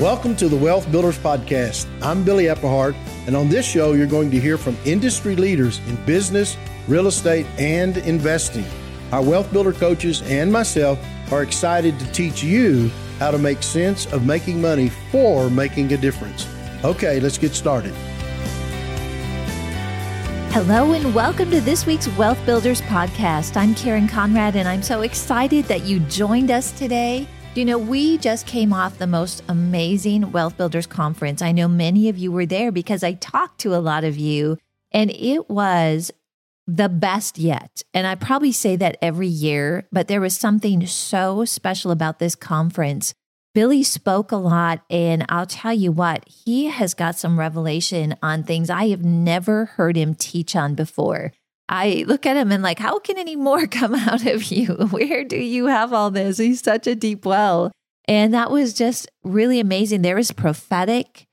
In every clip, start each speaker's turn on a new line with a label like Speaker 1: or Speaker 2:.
Speaker 1: Welcome to the Wealth Builders Podcast. I'm Billy Epperhart, and on this show, you're going to hear from industry leaders in business, real estate, and investing. Our Wealth Builder coaches and myself are excited to teach you how to make sense of making money for making a difference. Okay, let's get started.
Speaker 2: Hello, and welcome to this week's Wealth Builders Podcast. I'm Karen Conrad, and I'm so excited that you joined us today. You know, we just came off the most amazing Wealth Builders Conference. I know many of you were there because I talked to a lot of you, and it was the best yet. And I probably say that every year, but there was something so special about this conference. Billy spoke a lot, and I'll tell you what, he has got some revelation on things I have never heard him teach on before. I look at him and like, how can any more come out of you? Where do you have all this? He's such a deep well. And that was just really amazing. There was prophetic.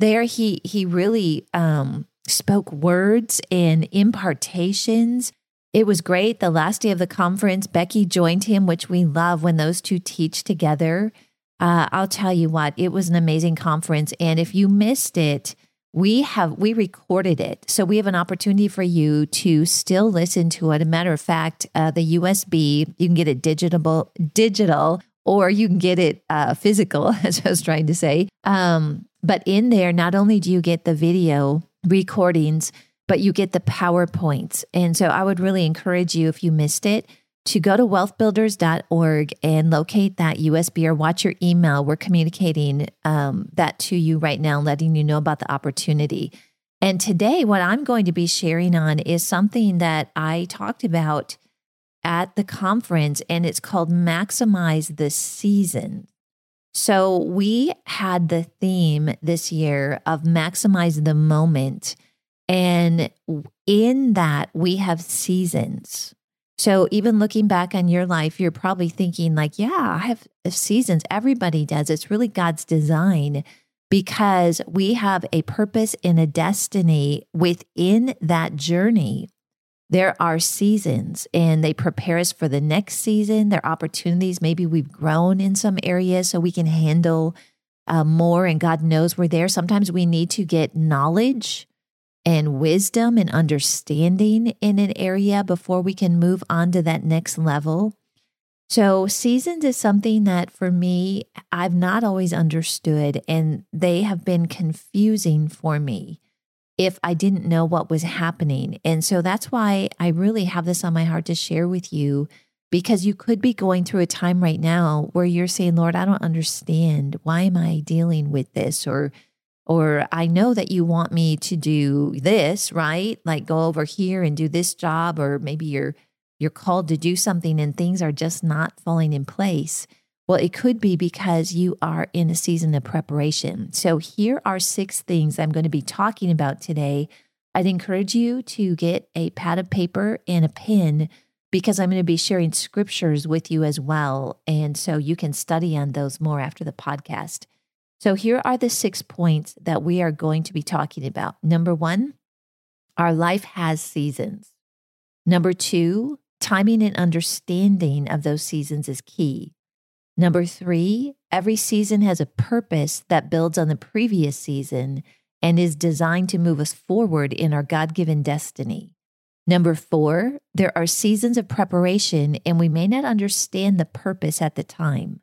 Speaker 2: There he he really um spoke words and impartations. It was great. The last day of the conference, Becky joined him, which we love when those two teach together. Uh, I'll tell you what, it was an amazing conference. And if you missed it, we have we recorded it. So we have an opportunity for you to still listen to it. A matter of fact uh, the usb you can get it digital digital or you can get it uh, physical as i was trying to say. Um, but in there not only do you get the video recordings but you get the powerpoints. And so i would really encourage you if you missed it to go to wealthbuilders.org and locate that USB or watch your email. We're communicating um, that to you right now, letting you know about the opportunity. And today, what I'm going to be sharing on is something that I talked about at the conference, and it's called Maximize the Season. So, we had the theme this year of maximize the moment. And in that, we have seasons. So even looking back on your life, you're probably thinking, like, yeah, I have seasons. Everybody does. It's really God's design because we have a purpose and a destiny within that journey. There are seasons and they prepare us for the next season. There are opportunities. Maybe we've grown in some areas so we can handle uh, more, and God knows we're there. Sometimes we need to get knowledge and wisdom and understanding in an area before we can move on to that next level. So, seasons is something that for me, I've not always understood, and they have been confusing for me if I didn't know what was happening. And so that's why I really have this on my heart to share with you because you could be going through a time right now where you're saying, Lord, I don't understand. Why am I dealing with this? Or or I know that you want me to do this, right? Like go over here and do this job or maybe you're you're called to do something and things are just not falling in place. Well, it could be because you are in a season of preparation. So here are six things I'm going to be talking about today. I'd encourage you to get a pad of paper and a pen because I'm going to be sharing scriptures with you as well. And so you can study on those more after the podcast. So here are the six points that we are going to be talking about. Number one, our life has seasons. Number two, timing and understanding of those seasons is key. Number three, every season has a purpose that builds on the previous season and is designed to move us forward in our God given destiny. Number four, there are seasons of preparation and we may not understand the purpose at the time.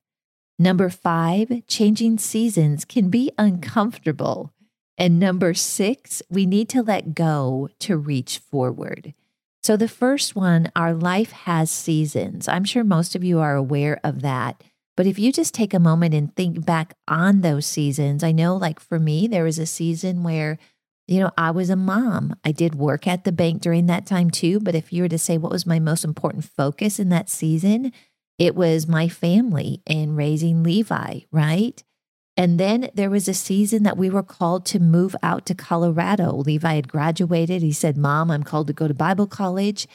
Speaker 2: Number five, changing seasons can be uncomfortable. And number six, we need to let go to reach forward. So, the first one, our life has seasons. I'm sure most of you are aware of that. But if you just take a moment and think back on those seasons, I know, like for me, there was a season where, you know, I was a mom. I did work at the bank during that time too. But if you were to say what was my most important focus in that season, it was my family and raising Levi, right? And then there was a season that we were called to move out to Colorado. Levi had graduated. He said, Mom, I'm called to go to Bible college.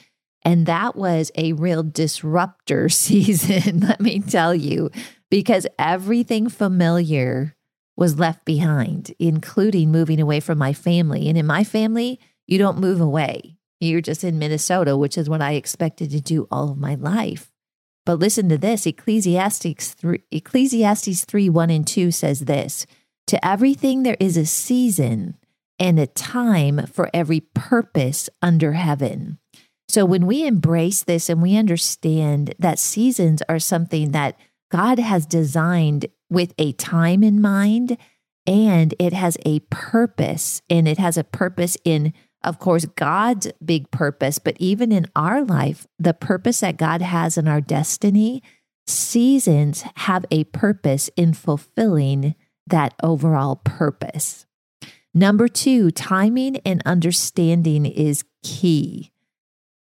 Speaker 2: And that was a real disruptor season, let me tell you, because everything familiar was left behind, including moving away from my family. And in my family, you don't move away. You're just in Minnesota, which is what I expected to do all of my life. But listen to this Ecclesiastes 3, Ecclesiastes 3 1 and 2 says this To everything there is a season and a time for every purpose under heaven. So when we embrace this and we understand that seasons are something that God has designed with a time in mind and it has a purpose, and it has a purpose in of course, God's big purpose, but even in our life, the purpose that God has in our destiny, seasons have a purpose in fulfilling that overall purpose. Number two, timing and understanding is key.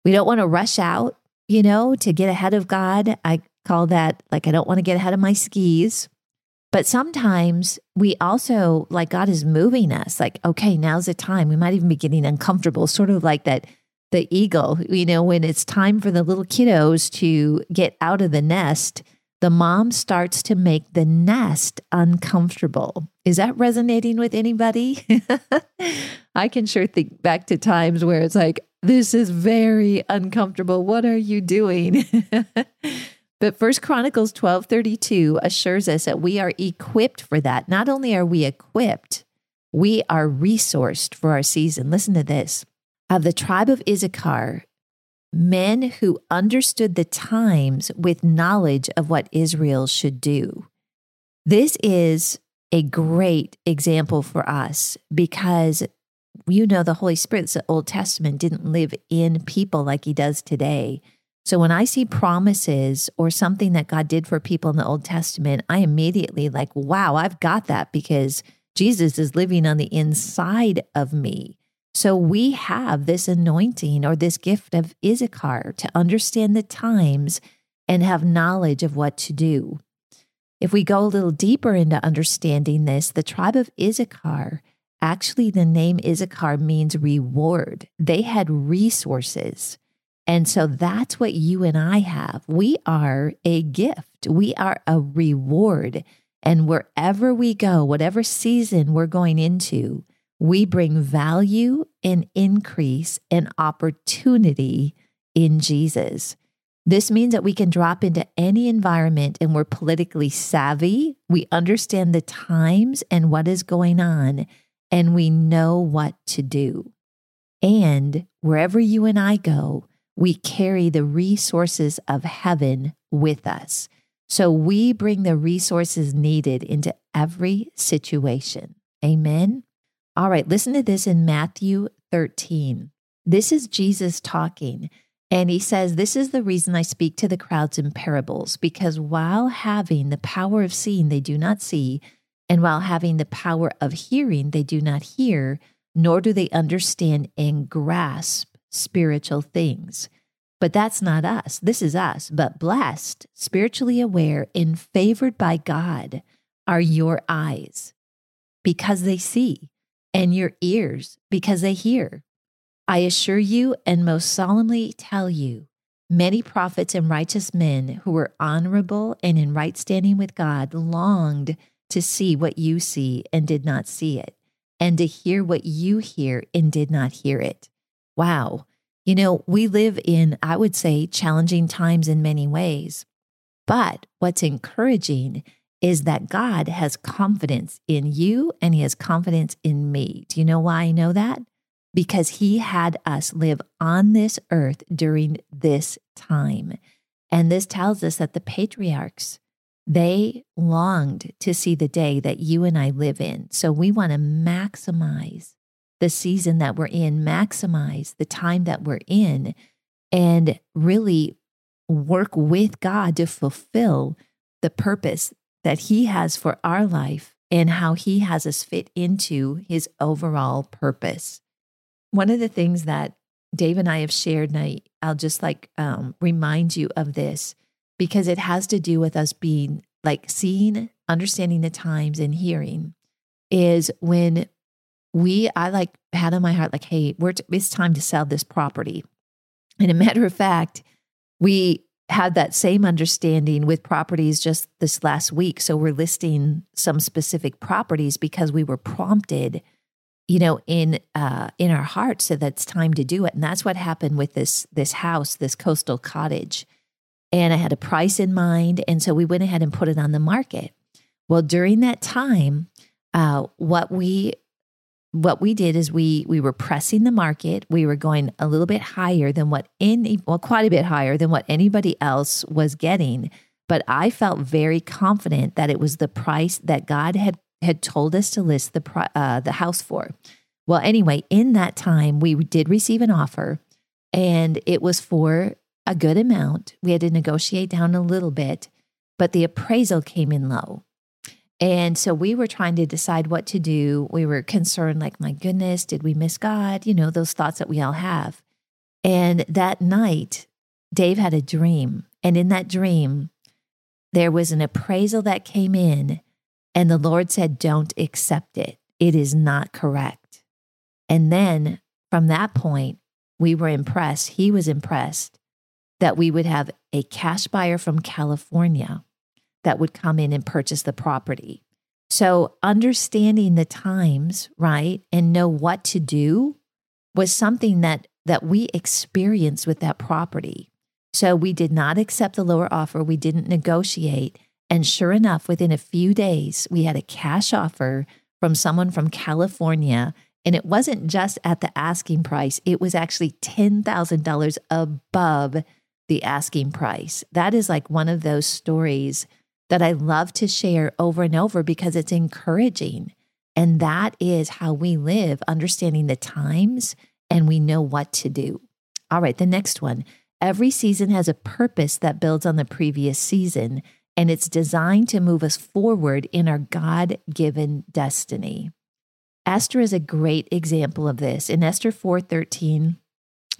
Speaker 2: We don't want to rush out, you know, to get ahead of God. I call that like, I don't want to get ahead of my skis. But sometimes we also, like, God is moving us, like, okay, now's the time. We might even be getting uncomfortable, sort of like that the eagle, you know, when it's time for the little kiddos to get out of the nest, the mom starts to make the nest uncomfortable. Is that resonating with anybody? I can sure think back to times where it's like, this is very uncomfortable. What are you doing? But First Chronicles 12:32 assures us that we are equipped for that. Not only are we equipped, we are resourced for our season. Listen to this. Of the tribe of Issachar, men who understood the times with knowledge of what Israel should do. This is a great example for us because you know the Holy Spirit, the Old Testament, didn't live in people like he does today. So when I see promises or something that God did for people in the Old Testament, I immediately like, wow, I've got that because Jesus is living on the inside of me. So we have this anointing or this gift of Issachar to understand the times and have knowledge of what to do. If we go a little deeper into understanding this, the tribe of Issachar, actually, the name Issachar means reward. They had resources. And so that's what you and I have. We are a gift, we are a reward. And wherever we go, whatever season we're going into, we bring value and increase and opportunity in Jesus. This means that we can drop into any environment and we're politically savvy. We understand the times and what is going on, and we know what to do. And wherever you and I go, we carry the resources of heaven with us. So we bring the resources needed into every situation. Amen. All right, listen to this in Matthew 13. This is Jesus talking. And he says, This is the reason I speak to the crowds in parables, because while having the power of seeing, they do not see, and while having the power of hearing, they do not hear, nor do they understand and grasp spiritual things. But that's not us. This is us. But blessed, spiritually aware, and favored by God are your eyes because they see, and your ears because they hear. I assure you and most solemnly tell you, many prophets and righteous men who were honorable and in right standing with God longed to see what you see and did not see it, and to hear what you hear and did not hear it. Wow. You know, we live in, I would say, challenging times in many ways. But what's encouraging is that God has confidence in you and he has confidence in me. Do you know why I know that? Because he had us live on this earth during this time. And this tells us that the patriarchs, they longed to see the day that you and I live in. So we want to maximize the season that we're in, maximize the time that we're in, and really work with God to fulfill the purpose that He has for our life and how He has us fit into His overall purpose. One of the things that Dave and I have shared, and I, I'll just like um, remind you of this because it has to do with us being like seeing, understanding the times, and hearing, is when we I like had in my heart like, hey, we're t- it's time to sell this property. And a matter of fact, we had that same understanding with properties just this last week. So we're listing some specific properties because we were prompted, you know, in uh, in our hearts that it's time to do it. And that's what happened with this this house, this coastal cottage. and I had a price in mind. And so we went ahead and put it on the market. Well, during that time, uh, what we what we did is we we were pressing the market. We were going a little bit higher than what any well, quite a bit higher than what anybody else was getting. But I felt very confident that it was the price that God had had told us to list the uh, the house for. Well, anyway, in that time, we did receive an offer, and it was for a good amount. We had to negotiate down a little bit, but the appraisal came in low. And so we were trying to decide what to do. We were concerned, like, my goodness, did we miss God? You know, those thoughts that we all have. And that night, Dave had a dream. And in that dream, there was an appraisal that came in, and the Lord said, Don't accept it. It is not correct. And then from that point, we were impressed. He was impressed that we would have a cash buyer from California that would come in and purchase the property. So, understanding the times, right, and know what to do was something that that we experienced with that property. So, we did not accept the lower offer, we didn't negotiate, and sure enough, within a few days, we had a cash offer from someone from California, and it wasn't just at the asking price, it was actually $10,000 above the asking price. That is like one of those stories that I love to share over and over because it's encouraging. And that is how we live, understanding the times and we know what to do. All right, the next one. Every season has a purpose that builds on the previous season, and it's designed to move us forward in our God given destiny. Esther is a great example of this. In Esther 4:13,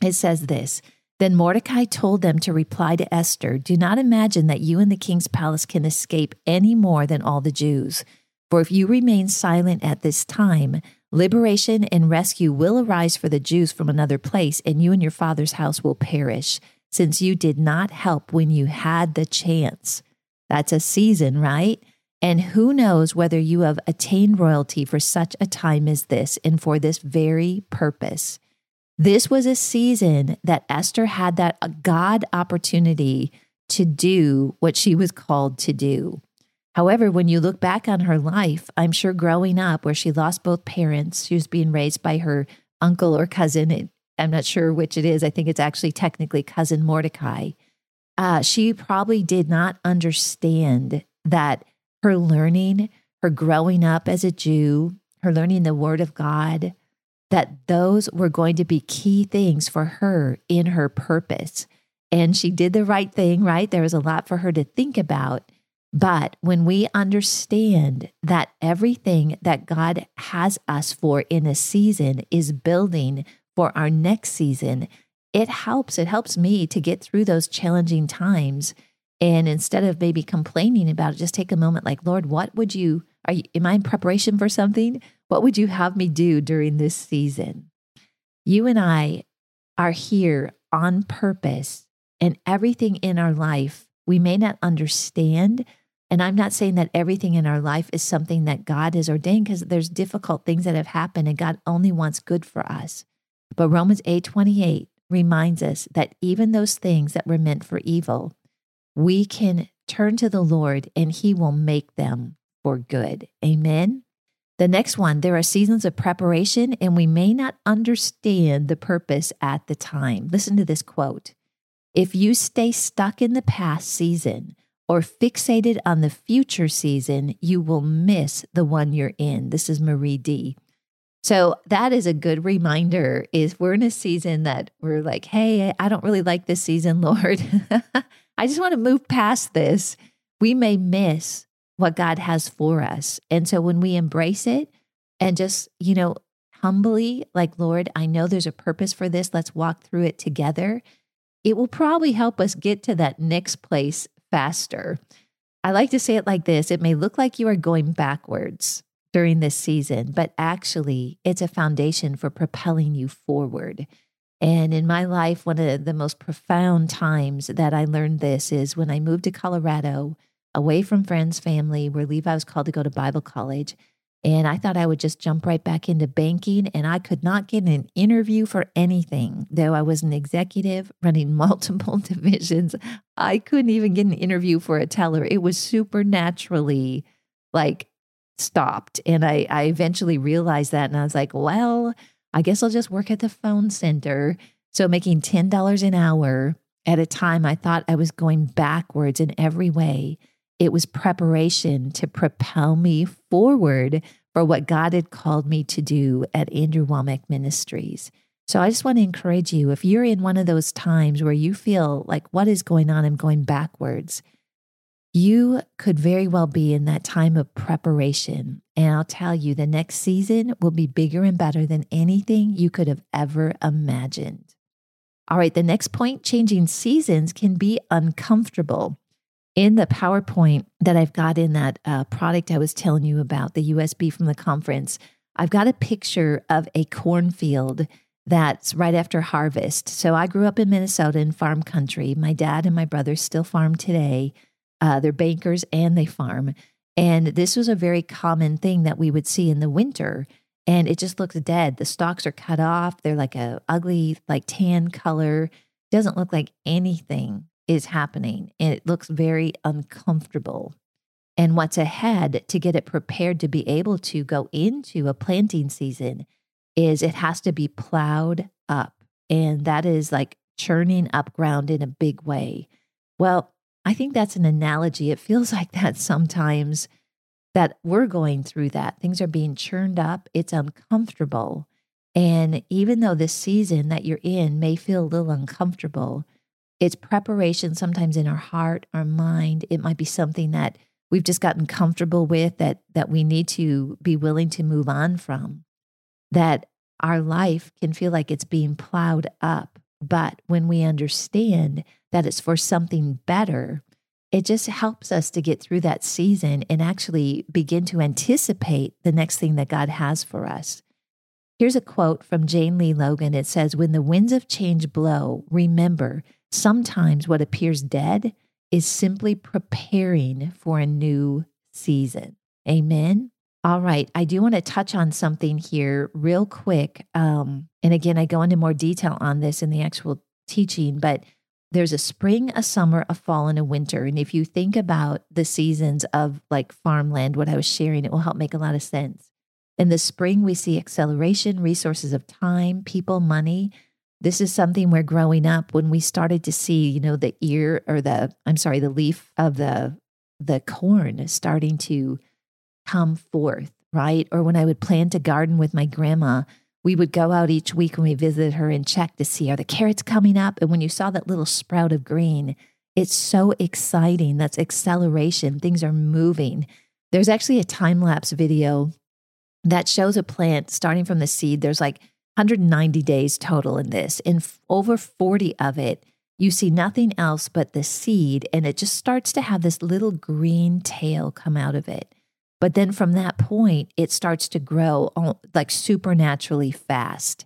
Speaker 2: it says this then Mordecai told them to reply to Esther Do not imagine that you in the king's palace can escape any more than all the Jews. For if you remain silent at this time, liberation and rescue will arise for the Jews from another place, and you and your father's house will perish, since you did not help when you had the chance. That's a season, right? And who knows whether you have attained royalty for such a time as this and for this very purpose. This was a season that Esther had that God opportunity to do what she was called to do. However, when you look back on her life, I'm sure growing up where she lost both parents, she was being raised by her uncle or cousin. I'm not sure which it is. I think it's actually technically cousin Mordecai. Uh, she probably did not understand that her learning, her growing up as a Jew, her learning the word of God, that those were going to be key things for her in her purpose. And she did the right thing, right? There was a lot for her to think about. But when we understand that everything that God has us for in a season is building for our next season, it helps. It helps me to get through those challenging times. And instead of maybe complaining about it, just take a moment like, Lord, what would you, are you, am I in preparation for something? What would you have me do during this season? You and I are here on purpose, and everything in our life we may not understand. And I'm not saying that everything in our life is something that God has ordained because there's difficult things that have happened and God only wants good for us. But Romans 8 28 reminds us that even those things that were meant for evil, we can turn to the Lord and He will make them for good. Amen. The next one, there are seasons of preparation, and we may not understand the purpose at the time. Listen to this quote If you stay stuck in the past season or fixated on the future season, you will miss the one you're in. This is Marie D. So that is a good reminder is we're in a season that we're like, hey, I don't really like this season, Lord. I just want to move past this. We may miss what God has for us. And so when we embrace it and just, you know, humbly, like, Lord, I know there's a purpose for this, let's walk through it together, it will probably help us get to that next place faster. I like to say it like this it may look like you are going backwards during this season, but actually, it's a foundation for propelling you forward. And in my life, one of the most profound times that I learned this is when I moved to Colorado away from friends, family, where Levi was called to go to Bible college. And I thought I would just jump right back into banking, and I could not get an interview for anything. Though I was an executive running multiple divisions, I couldn't even get an interview for a teller. It was supernaturally like stopped. And I, I eventually realized that, and I was like, well, I guess I'll just work at the phone center. So making $10 an hour at a time I thought I was going backwards in every way. It was preparation to propel me forward for what God had called me to do at Andrew Wommack Ministries. So I just want to encourage you if you're in one of those times where you feel like, what is going on? I'm going backwards. You could very well be in that time of preparation. And I'll tell you, the next season will be bigger and better than anything you could have ever imagined. All right, the next point changing seasons can be uncomfortable in the PowerPoint that I've got in that uh, product I was telling you about, the USB from the conference, I've got a picture of a cornfield that's right after harvest. So I grew up in Minnesota in farm country. My dad and my brother still farm today. Uh, they're bankers and they farm. And this was a very common thing that we would see in the winter. And it just looks dead. The stalks are cut off. They're like a ugly, like tan color. Doesn't look like anything is happening and it looks very uncomfortable. And what's ahead to get it prepared to be able to go into a planting season is it has to be plowed up. And that is like churning up ground in a big way. Well, I think that's an analogy. It feels like that sometimes that we're going through that. Things are being churned up, it's uncomfortable. And even though this season that you're in may feel a little uncomfortable, it's preparation sometimes in our heart, our mind. It might be something that we've just gotten comfortable with that that we need to be willing to move on from. That our life can feel like it's being plowed up, but when we understand that it's for something better, it just helps us to get through that season and actually begin to anticipate the next thing that God has for us. Here's a quote from Jane Lee Logan. It says, When the winds of change blow, remember Sometimes what appears dead is simply preparing for a new season. Amen. All right. I do want to touch on something here real quick. Um, and again, I go into more detail on this in the actual teaching, but there's a spring, a summer, a fall, and a winter. And if you think about the seasons of like farmland, what I was sharing, it will help make a lot of sense. In the spring, we see acceleration, resources of time, people, money. This is something where growing up, when we started to see, you know, the ear or the, I'm sorry, the leaf of the the corn starting to come forth, right? Or when I would plant a garden with my grandma, we would go out each week when we visited her and check to see are the carrots coming up? And when you saw that little sprout of green, it's so exciting. That's acceleration. Things are moving. There's actually a time lapse video that shows a plant starting from the seed. There's like 190 days total in this. In over 40 of it, you see nothing else but the seed, and it just starts to have this little green tail come out of it. But then from that point, it starts to grow like supernaturally fast.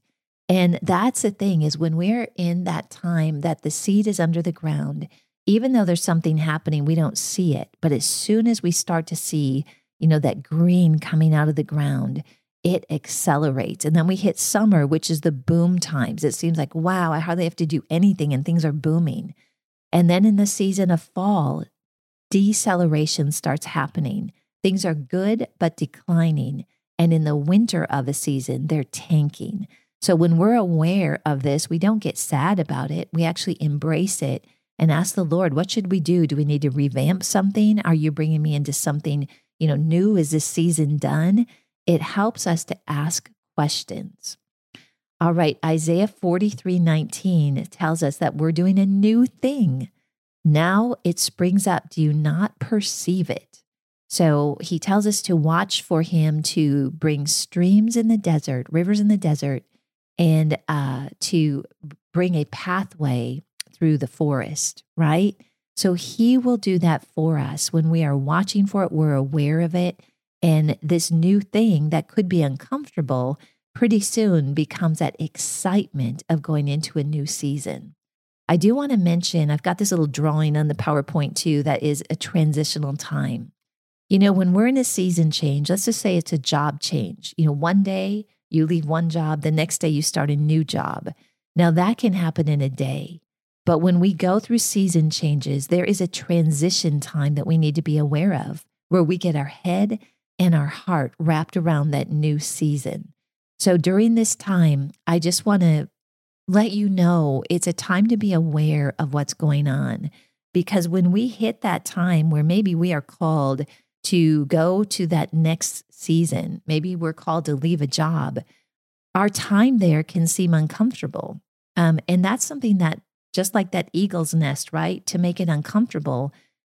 Speaker 2: And that's the thing is when we're in that time that the seed is under the ground, even though there's something happening, we don't see it. But as soon as we start to see, you know, that green coming out of the ground, it accelerates. And then we hit summer, which is the boom times. It seems like, wow, I hardly have to do anything and things are booming. And then in the season of fall, deceleration starts happening. Things are good, but declining. And in the winter of a season, they're tanking. So when we're aware of this, we don't get sad about it. We actually embrace it and ask the Lord, what should we do? Do we need to revamp something? Are you bringing me into something, you know, new? Is this season done? It helps us to ask questions. All right, Isaiah 43 19 tells us that we're doing a new thing. Now it springs up. Do you not perceive it? So he tells us to watch for him to bring streams in the desert, rivers in the desert, and uh, to bring a pathway through the forest, right? So he will do that for us when we are watching for it, we're aware of it, and this new thing that could be uncomfortable pretty soon becomes that excitement of going into a new season. I do want to mention, I've got this little drawing on the PowerPoint too that is a transitional time. You know, when we're in a season change, let's just say it's a job change. You know, one day you leave one job, the next day you start a new job. Now, that can happen in a day. But when we go through season changes, there is a transition time that we need to be aware of where we get our head and our heart wrapped around that new season. So during this time, I just want to let you know it's a time to be aware of what's going on. Because when we hit that time where maybe we are called to go to that next season, maybe we're called to leave a job, our time there can seem uncomfortable. Um, and that's something that, just like that eagle's nest, right? To make it uncomfortable,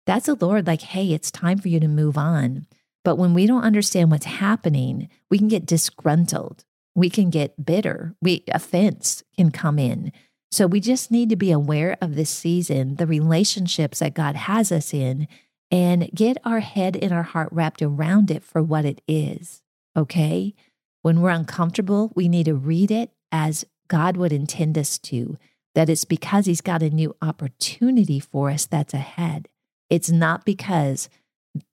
Speaker 2: that's a Lord like, hey, it's time for you to move on. But when we don't understand what's happening, we can get disgruntled. We can get bitter. We offense can come in. So we just need to be aware of this season, the relationships that God has us in, and get our head and our heart wrapped around it for what it is. Okay? When we're uncomfortable, we need to read it as God would intend us to, that it's because He's got a new opportunity for us that's ahead. It's not because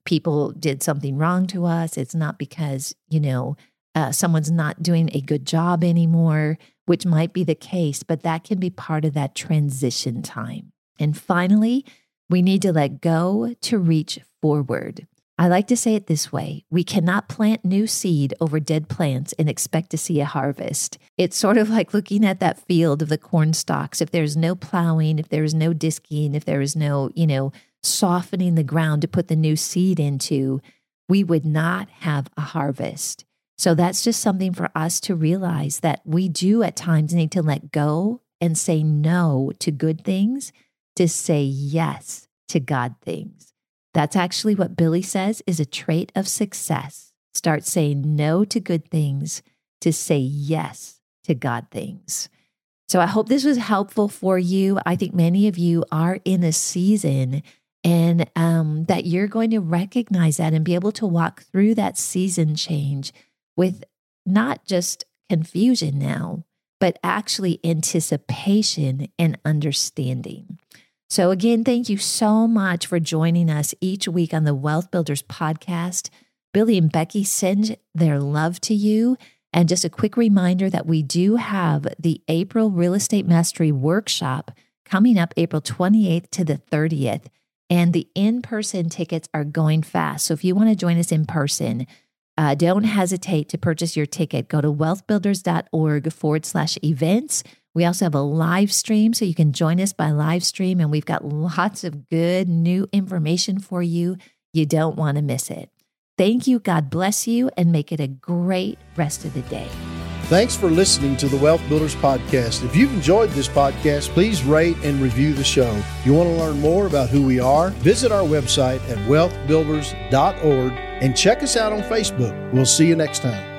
Speaker 2: people did something wrong to us. It's not because, you know, uh, someone's not doing a good job anymore, which might be the case, but that can be part of that transition time. And finally, we need to let go to reach forward. I like to say it this way we cannot plant new seed over dead plants and expect to see a harvest. It's sort of like looking at that field of the corn stalks. If there's no plowing, if there is no disking, if there is no, you know, softening the ground to put the new seed into, we would not have a harvest. So that's just something for us to realize that we do at times need to let go and say no to good things to say yes to God things. That's actually what Billy says is a trait of success. Start saying no to good things to say yes to God things. So I hope this was helpful for you. I think many of you are in a season and um, that you're going to recognize that and be able to walk through that season change with not just confusion now, but actually anticipation and understanding. So, again, thank you so much for joining us each week on the Wealth Builders podcast. Billy and Becky send their love to you. And just a quick reminder that we do have the April Real Estate Mastery Workshop coming up April 28th to the 30th. And the in person tickets are going fast. So if you want to join us in person, uh, don't hesitate to purchase your ticket. Go to wealthbuilders.org forward slash events. We also have a live stream, so you can join us by live stream. And we've got lots of good new information for you. You don't want to miss it. Thank you. God bless you and make it a great rest of the day.
Speaker 1: Thanks for listening to the Wealth Builders Podcast. If you've enjoyed this podcast, please rate and review the show. You want to learn more about who we are, visit our website at wealthbuilders.org and check us out on Facebook. We'll see you next time.